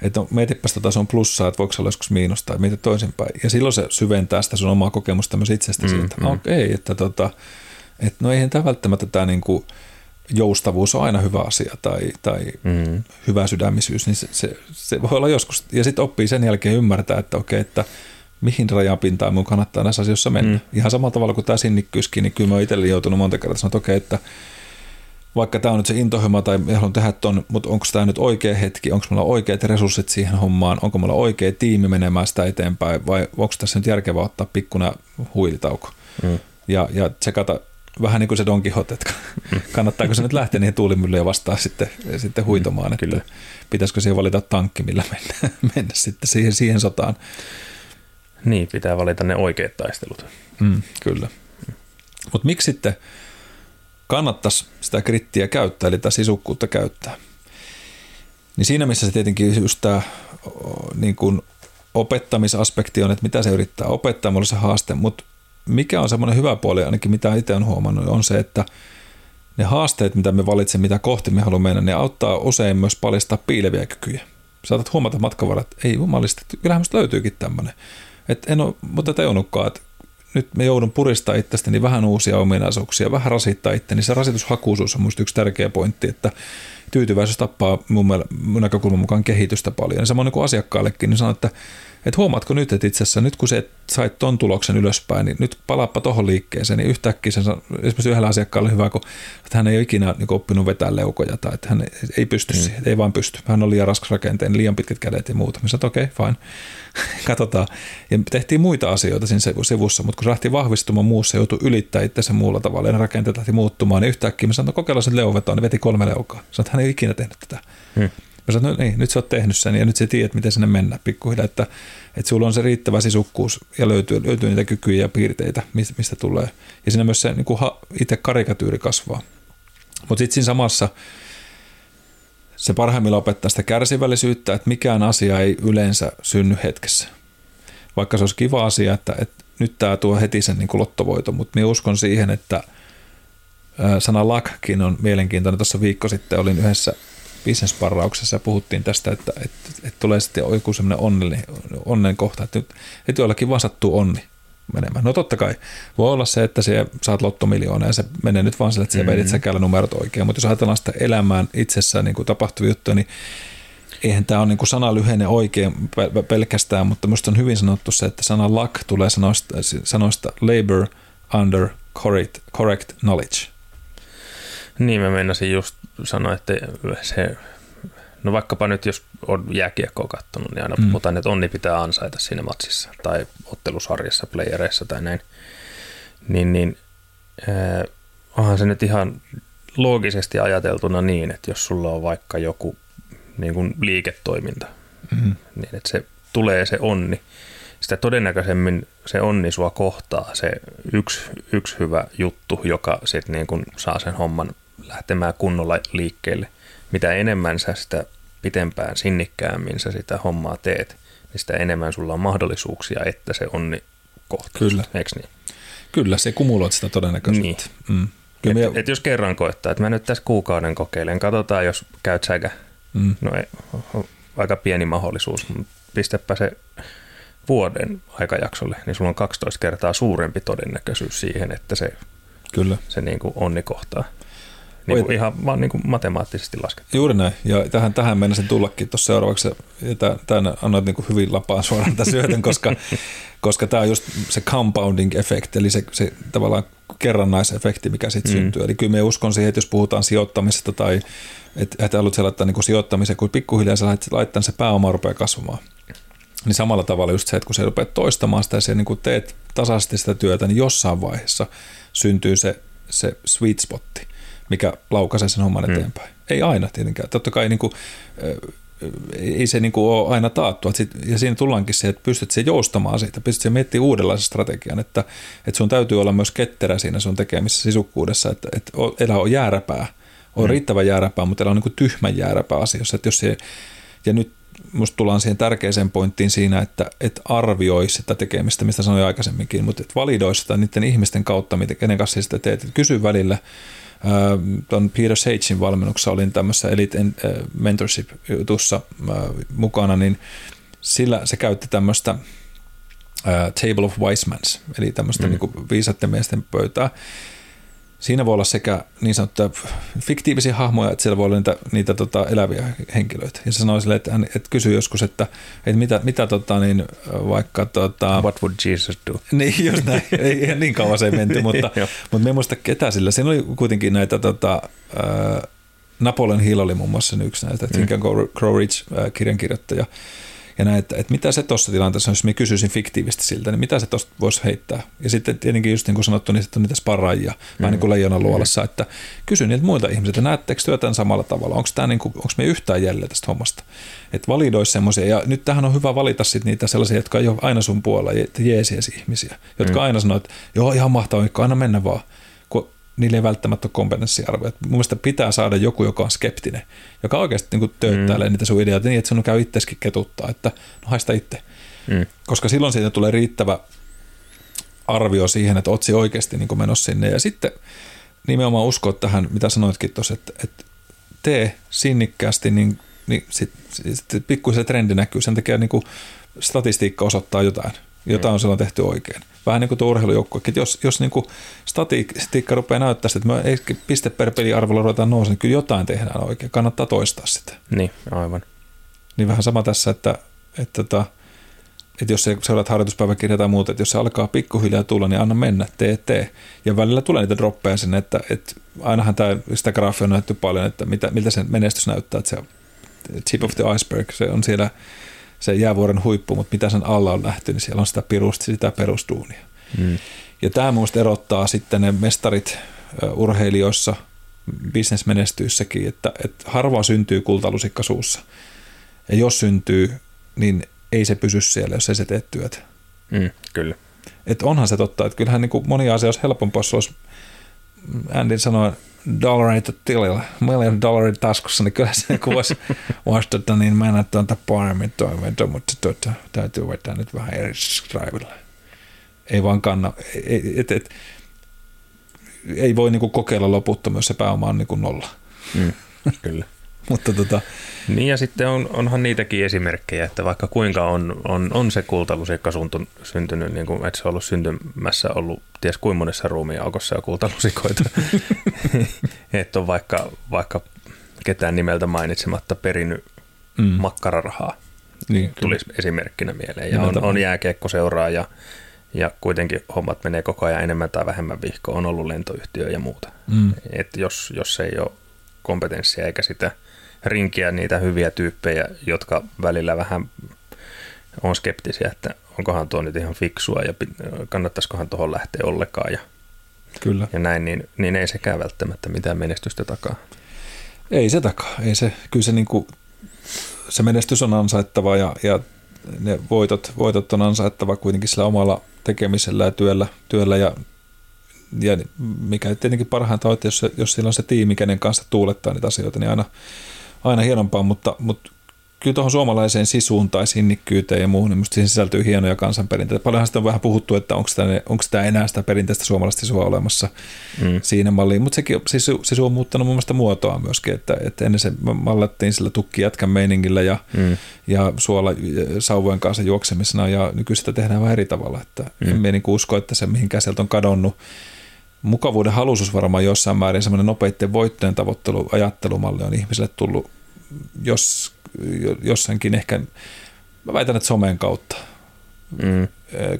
että no, mietipäs tätä sun plussaa, että voiko se olla joskus miinusta, tai mieti toisinpäin. Ja silloin se syventää sitä sun omaa kokemusta myös itsestä mm, siitä. Mm. Okei, okay, että tota, että no eihän tämä välttämättä tämä niin kuin joustavuus on aina hyvä asia tai, tai mm. hyvä sydämisyys, niin se, se, se voi olla joskus. Ja sitten oppii sen jälkeen ymmärtää, että okei, että mihin rajapintaan mun kannattaa näissä asioissa mennä. Mm. Ihan samalla tavalla kuin tämä sinnikkyyskin, niin kyllä mä oon itselle joutunut monta kertaa sanoa, että okei, että vaikka tämä on nyt se intohima tai me haluan tehdä ton, mutta onko tämä nyt oikea hetki, onko mulla oikeat resurssit siihen hommaan, onko mulla oikea tiimi menemään sitä eteenpäin vai onko tässä nyt järkevää ottaa pikkuna huilitauko mm. ja, ja tsekata vähän niin kuin se Don Quixote, että kannattaako se nyt lähteä niihin tuulimyllyjä vastaan sitten, sitten huitomaan, että Kyllä. pitäisikö siihen valita tankki, millä mennä, mennä sitten siihen, siihen sotaan. Niin, pitää valita ne oikeat taistelut. Mm, kyllä. Mutta miksi sitten kannattaisi sitä krittiä käyttää, eli tätä sisukkuutta käyttää? Niin siinä missä se tietenkin just tämä niin kuin opettamisaspekti on, että mitä se yrittää opettaa, mulla se haaste, mutta mikä on semmoinen hyvä puoli ainakin, mitä itse olen huomannut, on se, että ne haasteet, mitä me valitsemme, mitä kohti me haluamme mennä, ne auttaa usein myös paljastaa piileviä kykyjä. Saatat huomata matkavara, että ei jumalista, kyllähän musta löytyykin tämmöinen. Että en ole, mutta että nyt me joudun puristaa itsestäni vähän uusia ominaisuuksia, vähän rasittaa itse, niin se rasitushakuisuus on minusta yksi tärkeä pointti, että tyytyväisyys tappaa mun, mun näkökulman mukaan kehitystä paljon. Ja samoin niin kuin asiakkaallekin, niin sanon, että että huomaatko nyt, että itse asiassa nyt kun se sait ton tuloksen ylöspäin, niin nyt palaappa tuohon liikkeeseen, niin yhtäkkiä se esimerkiksi yhdellä asiakkaalle hyvä, kun että hän ei ole ikinä niin oppinut vetää leukoja tai että hän ei pysty mm. siihen, ei vaan pysty. Hän on liian raskas rakenteen, liian pitkät kädet ja muuta. Mä sanoin, okei, okay, fine, katsotaan. Ja tehtiin muita asioita siinä sivussa, mutta kun se lähti vahvistumaan muussa, joutui ylittää itse muulla tavalla ja ne rakenteet lähti muuttumaan, niin yhtäkkiä mä sanoin, no kokeillaan sen leuvetoon, niin veti kolme leukaa. Sanoin, että hän ei ikinä tehnyt tätä. Mm. Mä sanoin, no niin, nyt sä oot tehnyt sen ja nyt sä tiedät, miten sinne mennään pikkuhiljaa, että, että sulla on se riittävä sisukkuus ja löytyy, löytyy niitä kykyjä ja piirteitä, mistä, tulee. Ja siinä myös se niin kuin itse karikatyyri kasvaa. Mutta sitten siinä samassa se parhaimmillaan opettaa sitä kärsivällisyyttä, että mikään asia ei yleensä synny hetkessä. Vaikka se olisi kiva asia, että, että nyt tämä tuo heti sen niin kuin lottovoiton, mutta minä uskon siihen, että sana luckkin on mielenkiintoinen. Tuossa viikko sitten olin yhdessä bisnesparrauksessa puhuttiin tästä, että, että, että tulee sitten joku semmoinen onnen, onnen kohta, että, että joillakin vaan sattuu onni menemään. No totta kai voi olla se, että se saat lottomiljoona ja se menee nyt vaan sille, että sä vedit mm-hmm. säkäällä numerot oikein, mutta jos ajatellaan sitä elämään itsessään niin tapahtuvia juttuja, niin eihän tämä ole niin sana lyhenne oikein pelkästään, mutta minusta on hyvin sanottu se, että sana luck tulee sanoista, sanoista labor, under correct, correct knowledge. Niin, mä meinasin just sanoa, että se, no vaikkapa nyt jos on jääkiekkoa katsonut, niin aina mm. puhutaan, että onni pitää ansaita siinä matsissa tai ottelusarjassa, playereissa tai näin. Niin, niin äh, onhan se nyt ihan loogisesti ajateltuna niin, että jos sulla on vaikka joku niin kuin liiketoiminta, mm. niin että se tulee se onni, sitä todennäköisemmin se onni sua kohtaa se yksi, yksi hyvä juttu, joka sitten niin kuin saa sen homman lähtemään kunnolla liikkeelle. Mitä enemmän sä sitä pitempään sinnikkäämmin sä sitä hommaa teet, niin sitä enemmän sulla on mahdollisuuksia, että se onni kohtaa. Kyllä. Eikö niin? Kyllä, se kumuloit sitä todennäköisyyttä. Niin. Mm. Kyllä et, me... et jos kerran koettaa, että mä nyt tässä kuukauden kokeilen, katsotaan jos käyt säkä. Mm. No ei, aika pieni mahdollisuus, mutta pistäpä se vuoden aikajaksolle, niin sulla on 12 kertaa suurempi todennäköisyys siihen, että se, Kyllä. se niin kuin onni kohtaa. Niin kuin ihan vaan niin kuin matemaattisesti laskettu. Juuri näin. Ja tähän, tähän mennessä tullakin tuossa seuraavaksi. Ja tämän annoit niin kuin hyvin lapaan suoraan tämän syötön, koska, koska tämä on just se compounding effect, eli se, se tavallaan kerrannaisefekti, mikä sitten mm. syntyy. Eli kyllä me uskon siihen, että jos puhutaan sijoittamisesta tai että et haluat sellaista niin sijoittamisen, kun pikkuhiljaa sä laittaa se pääoma rupeaa kasvamaan. Niin samalla tavalla just se, että kun sä rupeat toistamaan sitä ja sä niin teet tasaisesti sitä työtä, niin jossain vaiheessa syntyy se, se sweet spotti, mikä laukaisee sen homman mm. eteenpäin. Mm. Ei aina tietenkään. Totta kai niin kuin, ei se niin kuin ole aina taattu. Ja siinä tullaankin se, että pystyt se joustamaan siitä, pystyt se miettimään uudenlaisen strategian, että, että sun täytyy olla myös ketterä siinä sun tekemisessä sisukkuudessa, että, että elä on jääräpää, on mm. riittävän jääräpää, mutta elä on niin kuin tyhmän jääräpää asioissa. Että jos se, ja nyt musta tullaan siihen tärkeäseen pointtiin siinä, että et arvioi sitä tekemistä, mistä sanoin aikaisemminkin, mutta et validoi sitä niiden ihmisten kautta, kenen kanssa sitä teet. Et kysy välillä, tuon Peter Sagein valmennuksessa olin tämmöisessä Elite Mentorship-jutussa mukana, niin sillä se käytti tämmöistä Table of Wise Mans, eli tämmöistä mm. niin viisaiden miesten pöytää, siinä voi olla sekä niin sanottuja fiktiivisiä hahmoja, että siellä voi olla niitä, niitä tota, eläviä henkilöitä. Ja se sanoi sille, että hän että kysyy joskus, että, että mitä, mitä tota, niin, vaikka... Tota, What would Jesus do? Niin, just näin. ei, ei niin kauan se ei menty, mutta, mutta me muista ketä sillä. Siinä oli kuitenkin näitä tota, Napoleon Hill oli muun muassa yksi näitä, mm. Think and Grow Rich äh, ja näin, että, että mitä se tuossa tilanteessa, jos mä kysyisin fiktiivisesti siltä, niin mitä se tuosta voisi heittää. Ja sitten tietenkin just niin kuin sanottu, niin sitten on niitä sparraajia, mm. vähän niin kuin leijonan luolassa, mm. että kysy niiltä muilta ihmisiltä, näettekö työtään samalla tavalla, onko tämä niin kuin, onko me yhtään jäljellä tästä hommasta. Että validoisi semmoisia, ja nyt tähän on hyvä valita sitten niitä sellaisia, jotka ei ole aina sun puolella, jeesiesi ihmisiä, jotka mm. aina sanoo, että joo, ihan mahtavaa, aina mennä vaan niillä ei välttämättä ole kompetenssiarvoja. Mun mielestä pitää saada joku, joka on skeptinen, joka oikeasti niin kuin tööttäilee mm. niitä sun ideoita niin, että sinun käy itseskin ketuttaa, että no haista itse. Mm. Koska silloin siitä tulee riittävä arvio siihen, että otsi oikeasti niin menossa sinne. Ja sitten nimenomaan uskoa tähän, mitä sanoitkin tuossa, että, että tee sinnikkäästi, niin, niin sitten sit pikkuisen trendi näkyy. Sen takia niin kuin statistiikka osoittaa jotain. Jotain on silloin tehty oikein vähän niin kuin tuo urheilujoukkue, että jos, jos niin kuin statiikka rupeaa näyttää että me ei piste per peliarvolla ruvetaan nousemaan, niin kyllä jotain tehdään oikein, kannattaa toistaa sitä. Niin, aivan. Niin vähän sama tässä, että, että, että, että, että jos seuraat harjoituspäiväkirja tai muuta, että jos se alkaa pikkuhiljaa tulla, niin anna mennä, tee, tee. Ja välillä tulee niitä droppeja sinne, että, että ainahan tämä, sitä graafia on näytetty paljon, että mitä, miltä se menestys näyttää, että se tip of the iceberg, se on siellä se jäävuoren huippu, mutta mitä sen alla on nähty, niin siellä on sitä pirusti, sitä perustuunia. Mm. Ja tämä minusta erottaa sitten ne mestarit urheilijoissa, bisnesmenestyyssäkin, että, että harvoin syntyy kultalusikka suussa. Ja jos syntyy, niin ei se pysy siellä, jos ei se tee työtä. Mm, kyllä. Et onhan se totta, että kyllähän niin kuin moni asia olisi helpompaa, jos olisi, Andy sanoi, dollareita tilillä, million dollarit taskussa, niin kyllä se voisi vastata, niin mä en tuota paremmin toiveita, mutta tuota, täytyy vetää nyt vähän eri scribella. Ei vaan kanna, ei, et, et, ei voi niinku kokeilla loputtomasti, jos se pääoma on niinku nolla. Mm, kyllä. Mutta tota... Niin ja sitten on, onhan niitäkin esimerkkejä, että vaikka kuinka on, on, on se kultalusikka syntynyt, niin kuin, että se on ollut syntymässä ollut ties kuinka monessa ruumiaukossa ja kultalusikoita, että on vaikka, vaikka ketään nimeltä mainitsematta perinyt mm. makkararahaa, niin, tulisi kyllä. esimerkkinä mieleen. Ja on, on jääkiekkoseuraa ja ja kuitenkin hommat menee koko ajan enemmän tai vähemmän vihkoon, on ollut lentoyhtiö ja muuta. Mm. Et jos, jos ei ole kompetenssia eikä sitä rinkiä niitä hyviä tyyppejä, jotka välillä vähän on skeptisiä, että onkohan tuo nyt ihan fiksua ja kannattaisikohan tuohon lähteä ollenkaan ja, Kyllä. ja näin, niin, niin ei sekään välttämättä mitään menestystä takaa. Ei se takaa. Ei se, kyllä se, niin kuin, se menestys on ansaittava ja, ja ne voitot, voitot on ansaittava kuitenkin sillä omalla tekemisellä ja työllä, työllä ja, ja mikä tietenkin parhainta on, että jos, jos sillä on se tiimi, kenen kanssa tuulettaa niitä asioita, niin aina, aina hienompaa, mutta, mutta kyllä tuohon suomalaiseen sisuun tai sinnikkyyteen ja muuhun, niin minusta siihen sisältyy hienoja kansanperinteitä. Paljonhan sitä on vähän puhuttu, että onko tämä, enää sitä perinteistä suomalaista sisua olemassa mm. siinä malliin, mutta sekin sisu, sisu on muuttanut mun mielestä muotoa myöskin, että, että ennen se mallattiin sillä tukki jätkän meiningillä ja, mm. ja suola sauvojen kanssa juoksemisena ja nykyisin sitä tehdään vähän eri tavalla, että mm. en niin usko, että se mihin sieltä on kadonnut mukavuuden halusus varmaan jossain määrin semmoinen nopeiden voittojen tavoittelu, ajattelumalli on ihmisille tullut jos jossainkin ehkä, mä väitän, että somen kautta. Mm.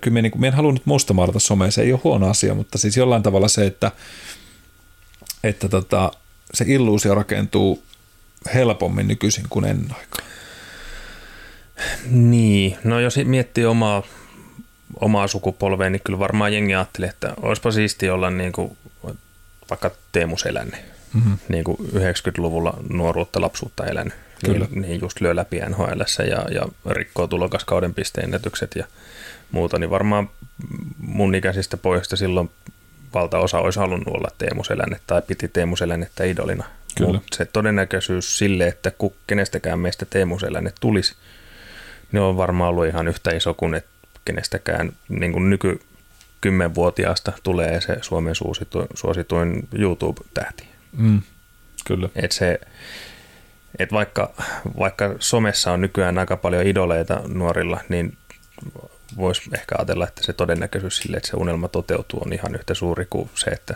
Kyllä me, niin en halunnut mustamaalata somea, se ei ole huono asia, mutta siis jollain tavalla se, että, että tota, se illuusio rakentuu helpommin nykyisin kuin ennen aikaa. Niin, no jos miettii omaa, omaa sukupolvea, niin kyllä varmaan jengi ajatteli, että olisipa siisti olla niin kuin, vaikka Teemu Selänne, mm-hmm. niin kuin 90-luvulla nuoruutta, lapsuutta elänyt Kyllä. Niin, niin just lyö läpi NHL ja, ja rikkoo tulokaskauden pisteennätykset ja muuta, niin varmaan mun ikäisistä pojista silloin valtaosa olisi halunnut olla Teemu Selänne tai piti Teemu Selännettä idolina. Mutta se todennäköisyys sille, että kenestäkään meistä Teemu Selänne tulisi, niin on varmaan ollut ihan yhtä iso kuin että kenestäkään niin kuin nyky kymmenvuotiaasta tulee se Suomen suosituin, suosituin YouTube-tähti. Mm, kyllä. Et se, et vaikka, vaikka somessa on nykyään aika paljon idoleita nuorilla, niin voisi ehkä ajatella, että se todennäköisyys sille, että se unelma toteutuu, on ihan yhtä suuri kuin se, että,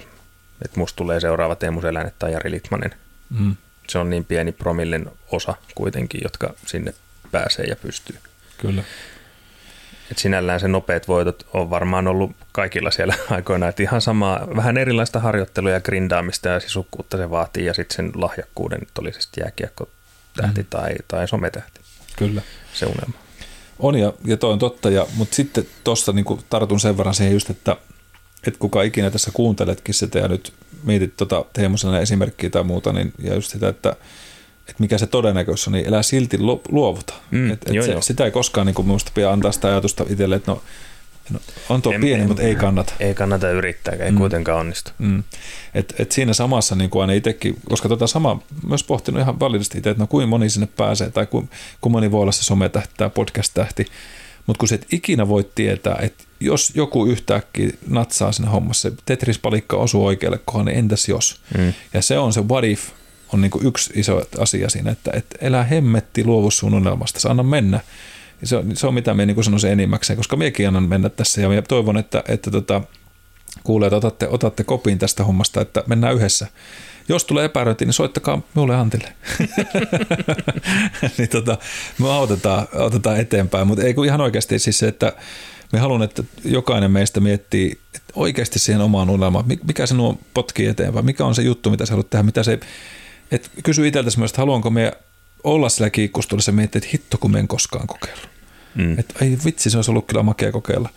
että musta tulee seuraava Teemu Selänne tai Jari Litmanen. Mm. Se on niin pieni promillen osa kuitenkin, jotka sinne pääsee ja pystyy. Kyllä. Et sinällään se nopeat voitot on varmaan ollut kaikilla siellä aikoina, että ihan samaa, vähän erilaista harjoittelua ja grindaamista ja sisukkuutta se vaatii ja sitten sen lahjakkuuden, että oli se jääkiekko tähti mm. tai, tai sometähti. Kyllä. Se unelma. On ja, ja toi on totta, ja, mutta sitten tuossa niin tartun sen verran siihen just, että, että kuka ikinä tässä kuunteletkin sitä ja nyt mietit tota Teemosena esimerkkiä tai muuta, niin ja just sitä, että että mikä se todennäköisyys on, niin elää silti luovuta. Mm, et, et joo, se, joo. Sitä ei koskaan niin minusta pidä antaa sitä ajatusta itselle, että no, no on tuo en, pieni, en, mutta ei kannata. Ei kannata yrittää, ei mm. kuitenkaan onnistu. Mm. Et, et siinä samassa niin kuin aina itsekin, koska tota sama myös pohtinut ihan valitettavasti itse, että no kuinka moni sinne pääsee tai kuinka moni voi olla se sometähti tai podcast-tähti, mutta kun se et ikinä voi tietää, että jos joku yhtäkkiä natsaa sinne hommassa, se Tetris-palikka osuu oikealle kohdalle, niin entäs jos? Mm. Ja se on se what if on niin kuin yksi iso asia siinä, että, että elää hemmetti luovu sun unelmasta, anna mennä. Ja se, on, se on mitä me niin sanoisin enimmäkseen, koska minäkin annan mennä tässä ja toivon, että, että tota, kuulee, että otatte, otatte kopin tästä hommasta, että mennään yhdessä. Jos tulee epäröinti, niin soittakaa minulle Antille. niin tota, me autetaan, autetaan eteenpäin, mutta ei kun ihan oikeasti siis se, että me haluan, että jokainen meistä miettii että oikeasti siihen omaan unelmaan, mikä se nuo potkii eteenpäin, mikä on se juttu, mitä sä haluat tehdä, mitä se et kysy itseltäsi myös, että haluanko me olla sillä kiikkustuolissa ja miettiä, että hitto kun me en koskaan kokeillut. Mm. Että ei vitsi, se olisi ollut kyllä makea kokeilla.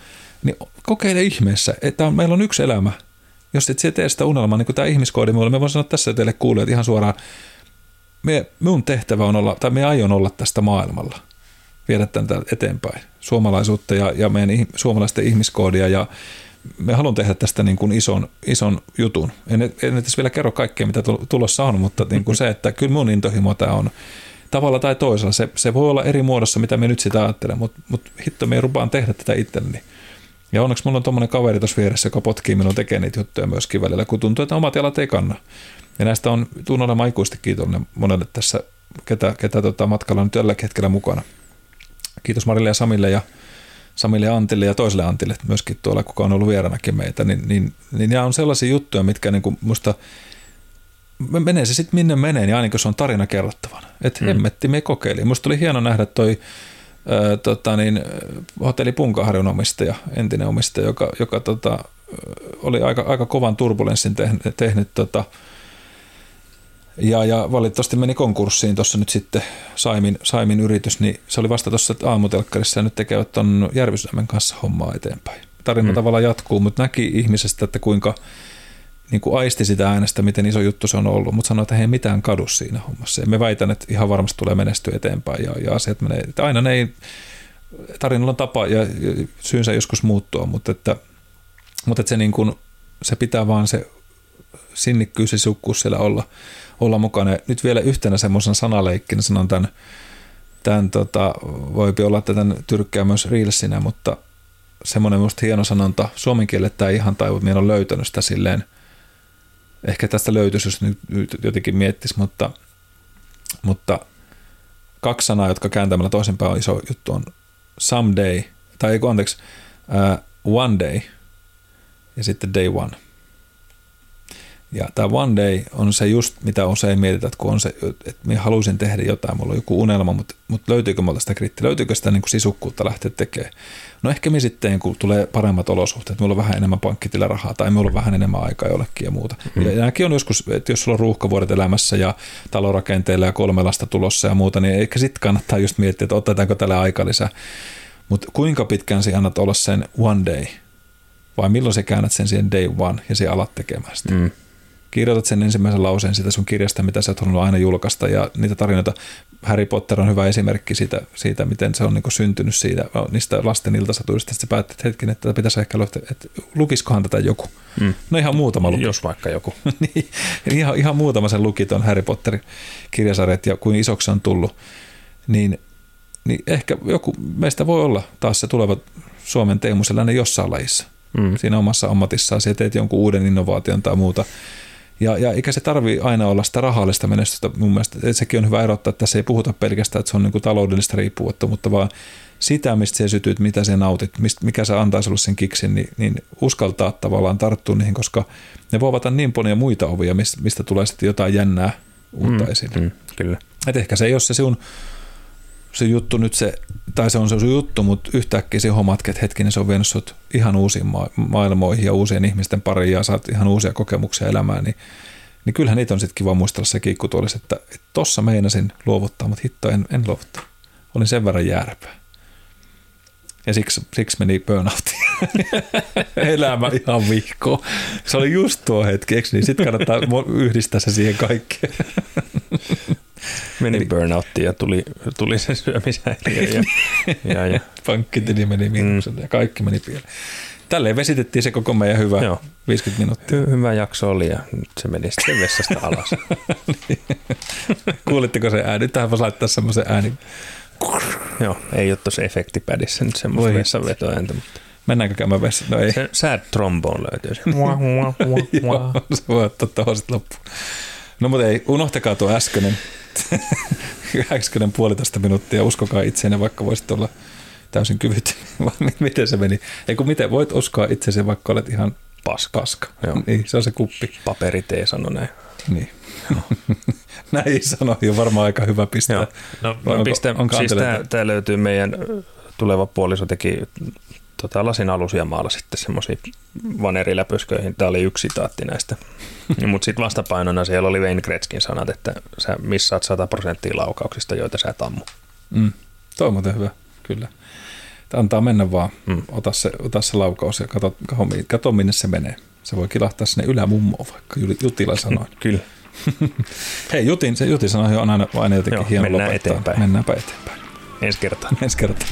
Niin kokeile ihmeessä, että on, meillä on yksi elämä. Jos et tee sitä unelmaa, niin kuin tämä ihmiskoodi mulle, me voin sanoa tässä teille kuulijat ihan suoraan, me, mun tehtävä on olla, tai me aion olla tästä maailmalla. Viedä tämän eteenpäin. Suomalaisuutta ja, ja meidän suomalaisten ihmiskoodia ja me haluan tehdä tästä niin kuin ison, ison jutun. En, en edes vielä kerro kaikkea, mitä tulossa on, mutta niin kuin se, että kyllä mun intohimo tämä on tavalla tai toisella. Se, se voi olla eri muodossa, mitä me nyt sitä ajattelemme, mutta, mutta hitto, me rupaan tehdä tätä itselleni. Ja onneksi mulla on tuommoinen kaveri tuossa vieressä, joka potkii minun tekemään niitä juttuja myöskin välillä, kun tuntuu, että omat jalat ei kanna. Ja näistä on, tuun olemaan kiitollinen monelle tässä, ketä, ketä tota matkalla on tällä hetkellä mukana. Kiitos Marille ja Samille ja Samille Antille ja toiselle Antille myöskin tuolla, kuka on ollut vieraanakin meitä, niin, niin, niin nämä on sellaisia juttuja, mitkä niin kuin musta menee se sitten minne menee, niin ainakin se on tarina kerrottavana. Että mm. hemmetti, me kokeili. Musta oli hieno nähdä toi ö, tota niin, hotelli Punkaharjun omistaja, entinen omistaja, joka, joka tota, oli aika, aika kovan turbulenssin tehnyt, tehnyt tota, ja, ja valitettavasti meni konkurssiin tuossa nyt sitten Saimin, Saimin yritys, niin se oli vasta tuossa aamutelkkarissa ja nyt tekevät tuon Järvislämmen kanssa hommaa eteenpäin. Tarina mm. tavallaan jatkuu, mutta näki ihmisestä, että kuinka niin kuin aisti sitä äänestä, miten iso juttu se on ollut, mutta sanoi, että he ei mitään kadu siinä hommassa. Ja me väitän, että ihan varmasti tulee menestyä eteenpäin ja, ja asiat menee. Että aina ne ei, tarinalla on tapa ja, ja syynsä joskus muuttua, mutta että, mutta että se, niin kuin, se pitää vaan se sinnikkyys ja sukkuus siellä olla, olla mukana. Nyt vielä yhtenä semmoisen sanaleikkinä sanon tämän, tämän tota, voipi olla, että tyrkkää myös Reelsinä, mutta semmoinen musta hieno sanonta, suomen kielellä tämä ihan taivu, minä olen löytänyt sitä silleen, ehkä tästä löytyisi, jos nyt jotenkin miettisi, mutta, mutta kaksi sanaa, jotka kääntämällä toisinpäin on iso juttu, on someday, tai ei anteeksi, uh, one day ja sitten day one. Ja tämä one day on se just, mitä usein mietitään, että kun on se, että minä haluaisin tehdä jotain, mulla on joku unelma, mutta, mutta löytyykö mulla sitä krittiä, löytyykö sitä niin kuin sisukkuutta lähteä tekemään. No ehkä me sitten, kun tulee paremmat olosuhteet, mulla on vähän enemmän pankkitillä tai mulla on vähän enemmän aikaa jollekin ja muuta. Mm. Ja nämäkin on joskus, että jos sulla on ruuhkavuodet elämässä ja talorakenteilla ja kolme lasta tulossa ja muuta, niin ehkä sitten kannattaa just miettiä, että otetaanko tälle aika lisää. Mutta kuinka pitkään sinä annat olla sen one day, vai milloin sä käännät sen siihen day one ja se alat tekemään sitä. Mm kirjoitat sen ensimmäisen lauseen siitä sun kirjasta, mitä sä oot halunnut aina julkaista ja niitä tarinoita. Harry Potter on hyvä esimerkki siitä, siitä miten se on niin syntynyt siitä, niistä lasten iltasatuista. Sitten sä päätit, että hetken, että pitäisi ehkä löytää, että lukiskohan tätä joku. Mm. No ihan muutama luki. Jos vaikka joku. niin, ihan, ihan muutama sen luki tuon Harry Potter kirjasarjat ja kuin isoksi on tullut. Niin, niin ehkä joku meistä voi olla taas se tuleva Suomen Teemu sellainen jossain lajissa. Mm. Siinä omassa ammatissaan, sä teet jonkun uuden innovaation tai muuta ja, ja eikä se tarvi aina olla sitä rahallista menestystä mun mielestä. Sekin on hyvä erottaa, että tässä ei puhuta pelkästään, että se on niin kuin taloudellista riippuvuutta, vaan sitä, mistä se sytyt, mitä sä nautit, mistä, mikä se antaa sulle sen kiksin, niin, niin uskaltaa tavallaan tarttua niihin, koska ne voivat olla niin paljon muita ovia, mistä, mistä tulee sitten jotain jännää uutta mm, esille. Mm, kyllä. Et ehkä se ei ole se sun se juttu nyt se, tai se on se sun juttu, mutta yhtäkkiä se hommat, että hetkinen se on vienyt sut ihan uusiin ma- maailmoihin ja uusien ihmisten pariin ja saat ihan uusia kokemuksia elämään, niin, niin kyllähän niitä on sitten kiva muistella se kiikkutuolissa, että, että tossa meinasin luovuttaa, mutta hitto en, en luovuttaa. Olin sen verran järpää. Ja siksi, siksi meni burnoutiin. Elämä ihan vihko. Se oli just tuo hetki, eikö niin? Sitten kannattaa yhdistää se siihen kaikkeen. Meni burnouttiin ja tuli, tuli se syömishäiriö. Ja, ja, ja. Pankkitili meni miinukselle mm. ja kaikki meni pieleen. Tälleen vesitettiin se koko meidän hyvä Joo. 50 minuuttia. Hy- hyvä jakso oli ja nyt se meni sitten vessasta alas. niin. Kuulitteko se ääni? Tähän voisi laittaa semmoisen ääni. Joo, ei ole tuossa efektipädissä nyt semmoista vessanvetoääntä. Mutta... Mennäänkö käymään vessaan? No ei. Se sad trombone löytyy. Joo, se voi ottaa tuohon sitten loppuun. No mutta ei, unohtakaa tuo äskeinen, äskeinen puolitoista minuuttia, uskokaa itseenne, vaikka voisit olla täysin kyvytön. miten se meni? Ei kun miten, voit uskoa itseesi, vaikka olet ihan paska. paska. Joo. Niin, se on se kuppi. Paperitee sano näin. Niin. näin sano, jo varmaan aika hyvä pistää. Joo. No, onko, piste, onko siis tämä löytyy meidän tuleva puoliso teki tota, lasin alusia maalla sitten semmoisia vaneriläpysköihin. Tämä oli yksi sitaatti näistä. Mutta sitten vastapainona siellä oli Wayne Gretzkin sanat, että sä missaat 100 prosenttia laukauksista, joita sä et ammu. Mm. Toi on muuten hyvä, kyllä. Antaa mennä vaan, mm. ota, se, ota se laukaus ja kato, kato, minne se menee. Se voi kilahtaa sinne ylämummoon, vaikka Jutila sanoi. kyllä. Hei, Jutin, se Jutin sanoi on aina, aina jotenkin Joo, hieno mennään lopettaa. eteenpäin. Mennäänpä eteenpäin. Ensi kertaa. Ensi kertaa.